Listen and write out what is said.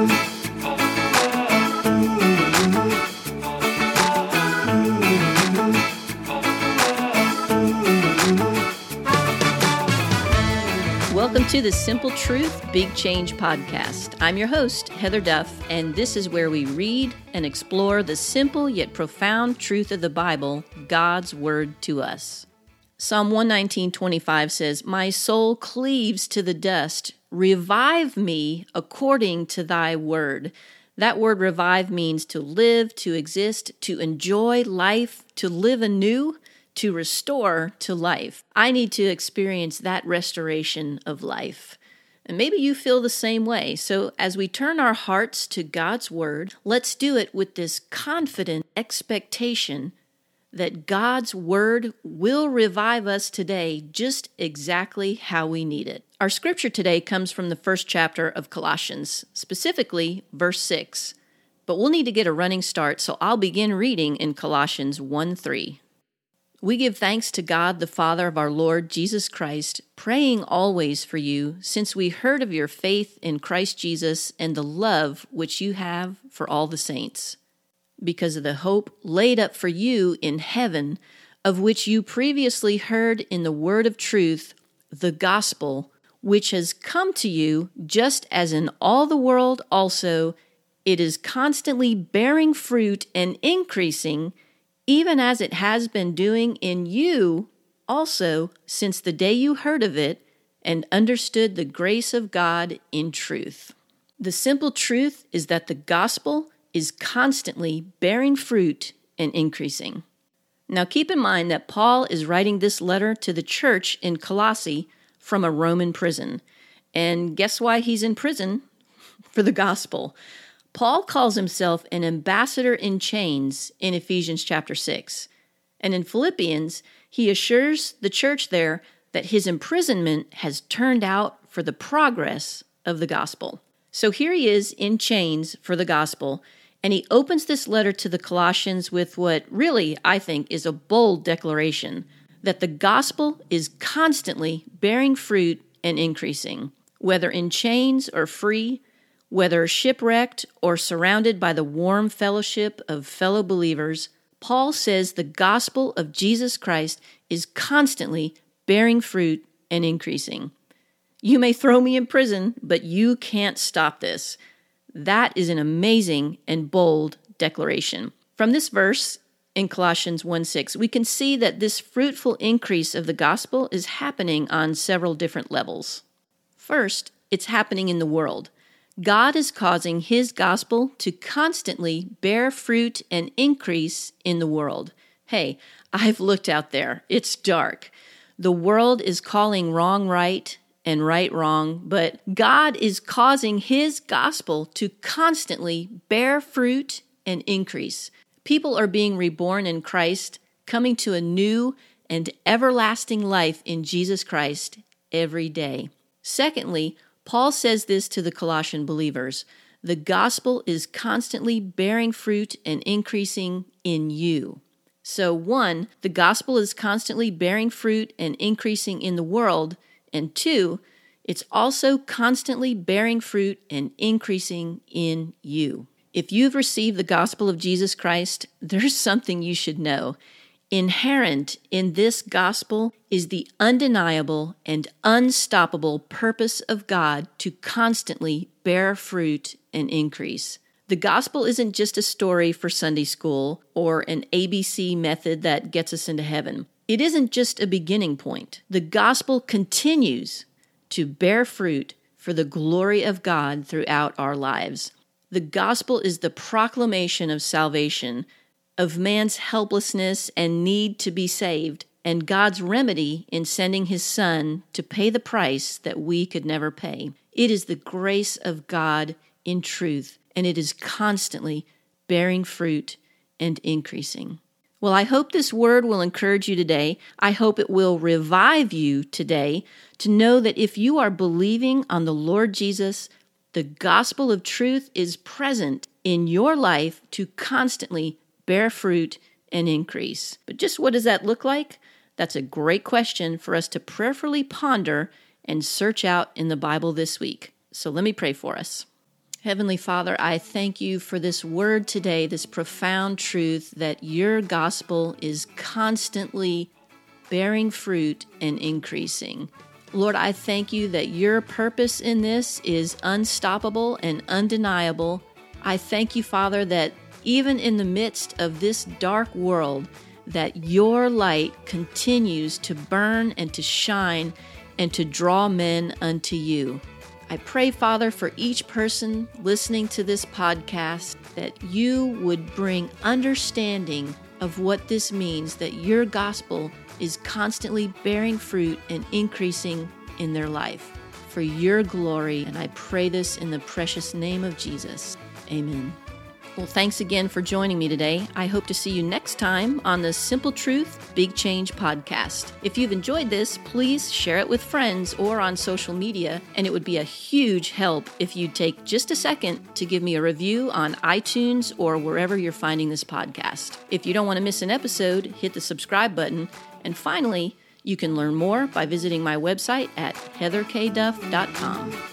Welcome to the Simple Truth Big Change podcast. I'm your host, Heather Duff, and this is where we read and explore the simple yet profound truth of the Bible, God's Word to us. Psalm 119:25 says, "My soul cleaves to the dust. Revive me according to thy word." That word revive means to live, to exist, to enjoy life, to live anew to restore to life. I need to experience that restoration of life. And maybe you feel the same way. So, as we turn our hearts to God's Word, let's do it with this confident expectation that God's Word will revive us today just exactly how we need it. Our scripture today comes from the first chapter of Colossians, specifically verse 6. But we'll need to get a running start, so I'll begin reading in Colossians 1 3. We give thanks to God, the Father of our Lord Jesus Christ, praying always for you, since we heard of your faith in Christ Jesus and the love which you have for all the saints, because of the hope laid up for you in heaven, of which you previously heard in the word of truth, the gospel, which has come to you, just as in all the world also, it is constantly bearing fruit and increasing even as it has been doing in you also since the day you heard of it and understood the grace of God in truth. The simple truth is that the gospel is constantly bearing fruit and increasing. Now, keep in mind that Paul is writing this letter to the church in Colossae from a Roman prison. And guess why he's in prison? For the gospel. Paul calls himself an ambassador in chains in Ephesians chapter 6. And in Philippians, he assures the church there that his imprisonment has turned out for the progress of the gospel. So here he is in chains for the gospel, and he opens this letter to the Colossians with what really, I think, is a bold declaration that the gospel is constantly bearing fruit and increasing, whether in chains or free whether shipwrecked or surrounded by the warm fellowship of fellow believers, Paul says the gospel of Jesus Christ is constantly bearing fruit and increasing. You may throw me in prison, but you can't stop this. That is an amazing and bold declaration. From this verse in Colossians 1 6, we can see that this fruitful increase of the gospel is happening on several different levels. First, it's happening in the world. God is causing His gospel to constantly bear fruit and increase in the world. Hey, I've looked out there. It's dark. The world is calling wrong right and right wrong, but God is causing His gospel to constantly bear fruit and increase. People are being reborn in Christ, coming to a new and everlasting life in Jesus Christ every day. Secondly, Paul says this to the Colossian believers the gospel is constantly bearing fruit and increasing in you. So, one, the gospel is constantly bearing fruit and increasing in the world. And two, it's also constantly bearing fruit and increasing in you. If you've received the gospel of Jesus Christ, there's something you should know. Inherent in this gospel is the undeniable and unstoppable purpose of God to constantly bear fruit and increase. The gospel isn't just a story for Sunday school or an ABC method that gets us into heaven. It isn't just a beginning point. The gospel continues to bear fruit for the glory of God throughout our lives. The gospel is the proclamation of salvation of man's helplessness and need to be saved, and God's remedy in sending his Son to pay the price that we could never pay. It is the grace of God in truth, and it is constantly bearing fruit and increasing. Well, I hope this word will encourage you today. I hope it will revive you today to know that if you are believing on the Lord Jesus, the gospel of truth is present in your life to constantly bear fruit, and increase. But just what does that look like? That's a great question for us to prayerfully ponder and search out in the Bible this week. So let me pray for us. Heavenly Father, I thank you for this word today, this profound truth that your gospel is constantly bearing fruit and increasing. Lord, I thank you that your purpose in this is unstoppable and undeniable. I thank you, Father, that even in the midst of this dark world, that your light continues to burn and to shine and to draw men unto you. I pray, Father, for each person listening to this podcast that you would bring understanding of what this means, that your gospel is constantly bearing fruit and increasing in their life for your glory. And I pray this in the precious name of Jesus. Amen. Well, thanks again for joining me today. I hope to see you next time on the Simple Truth Big Change podcast. If you've enjoyed this, please share it with friends or on social media, and it would be a huge help if you'd take just a second to give me a review on iTunes or wherever you're finding this podcast. If you don't want to miss an episode, hit the subscribe button. And finally, you can learn more by visiting my website at heatherkduff.com.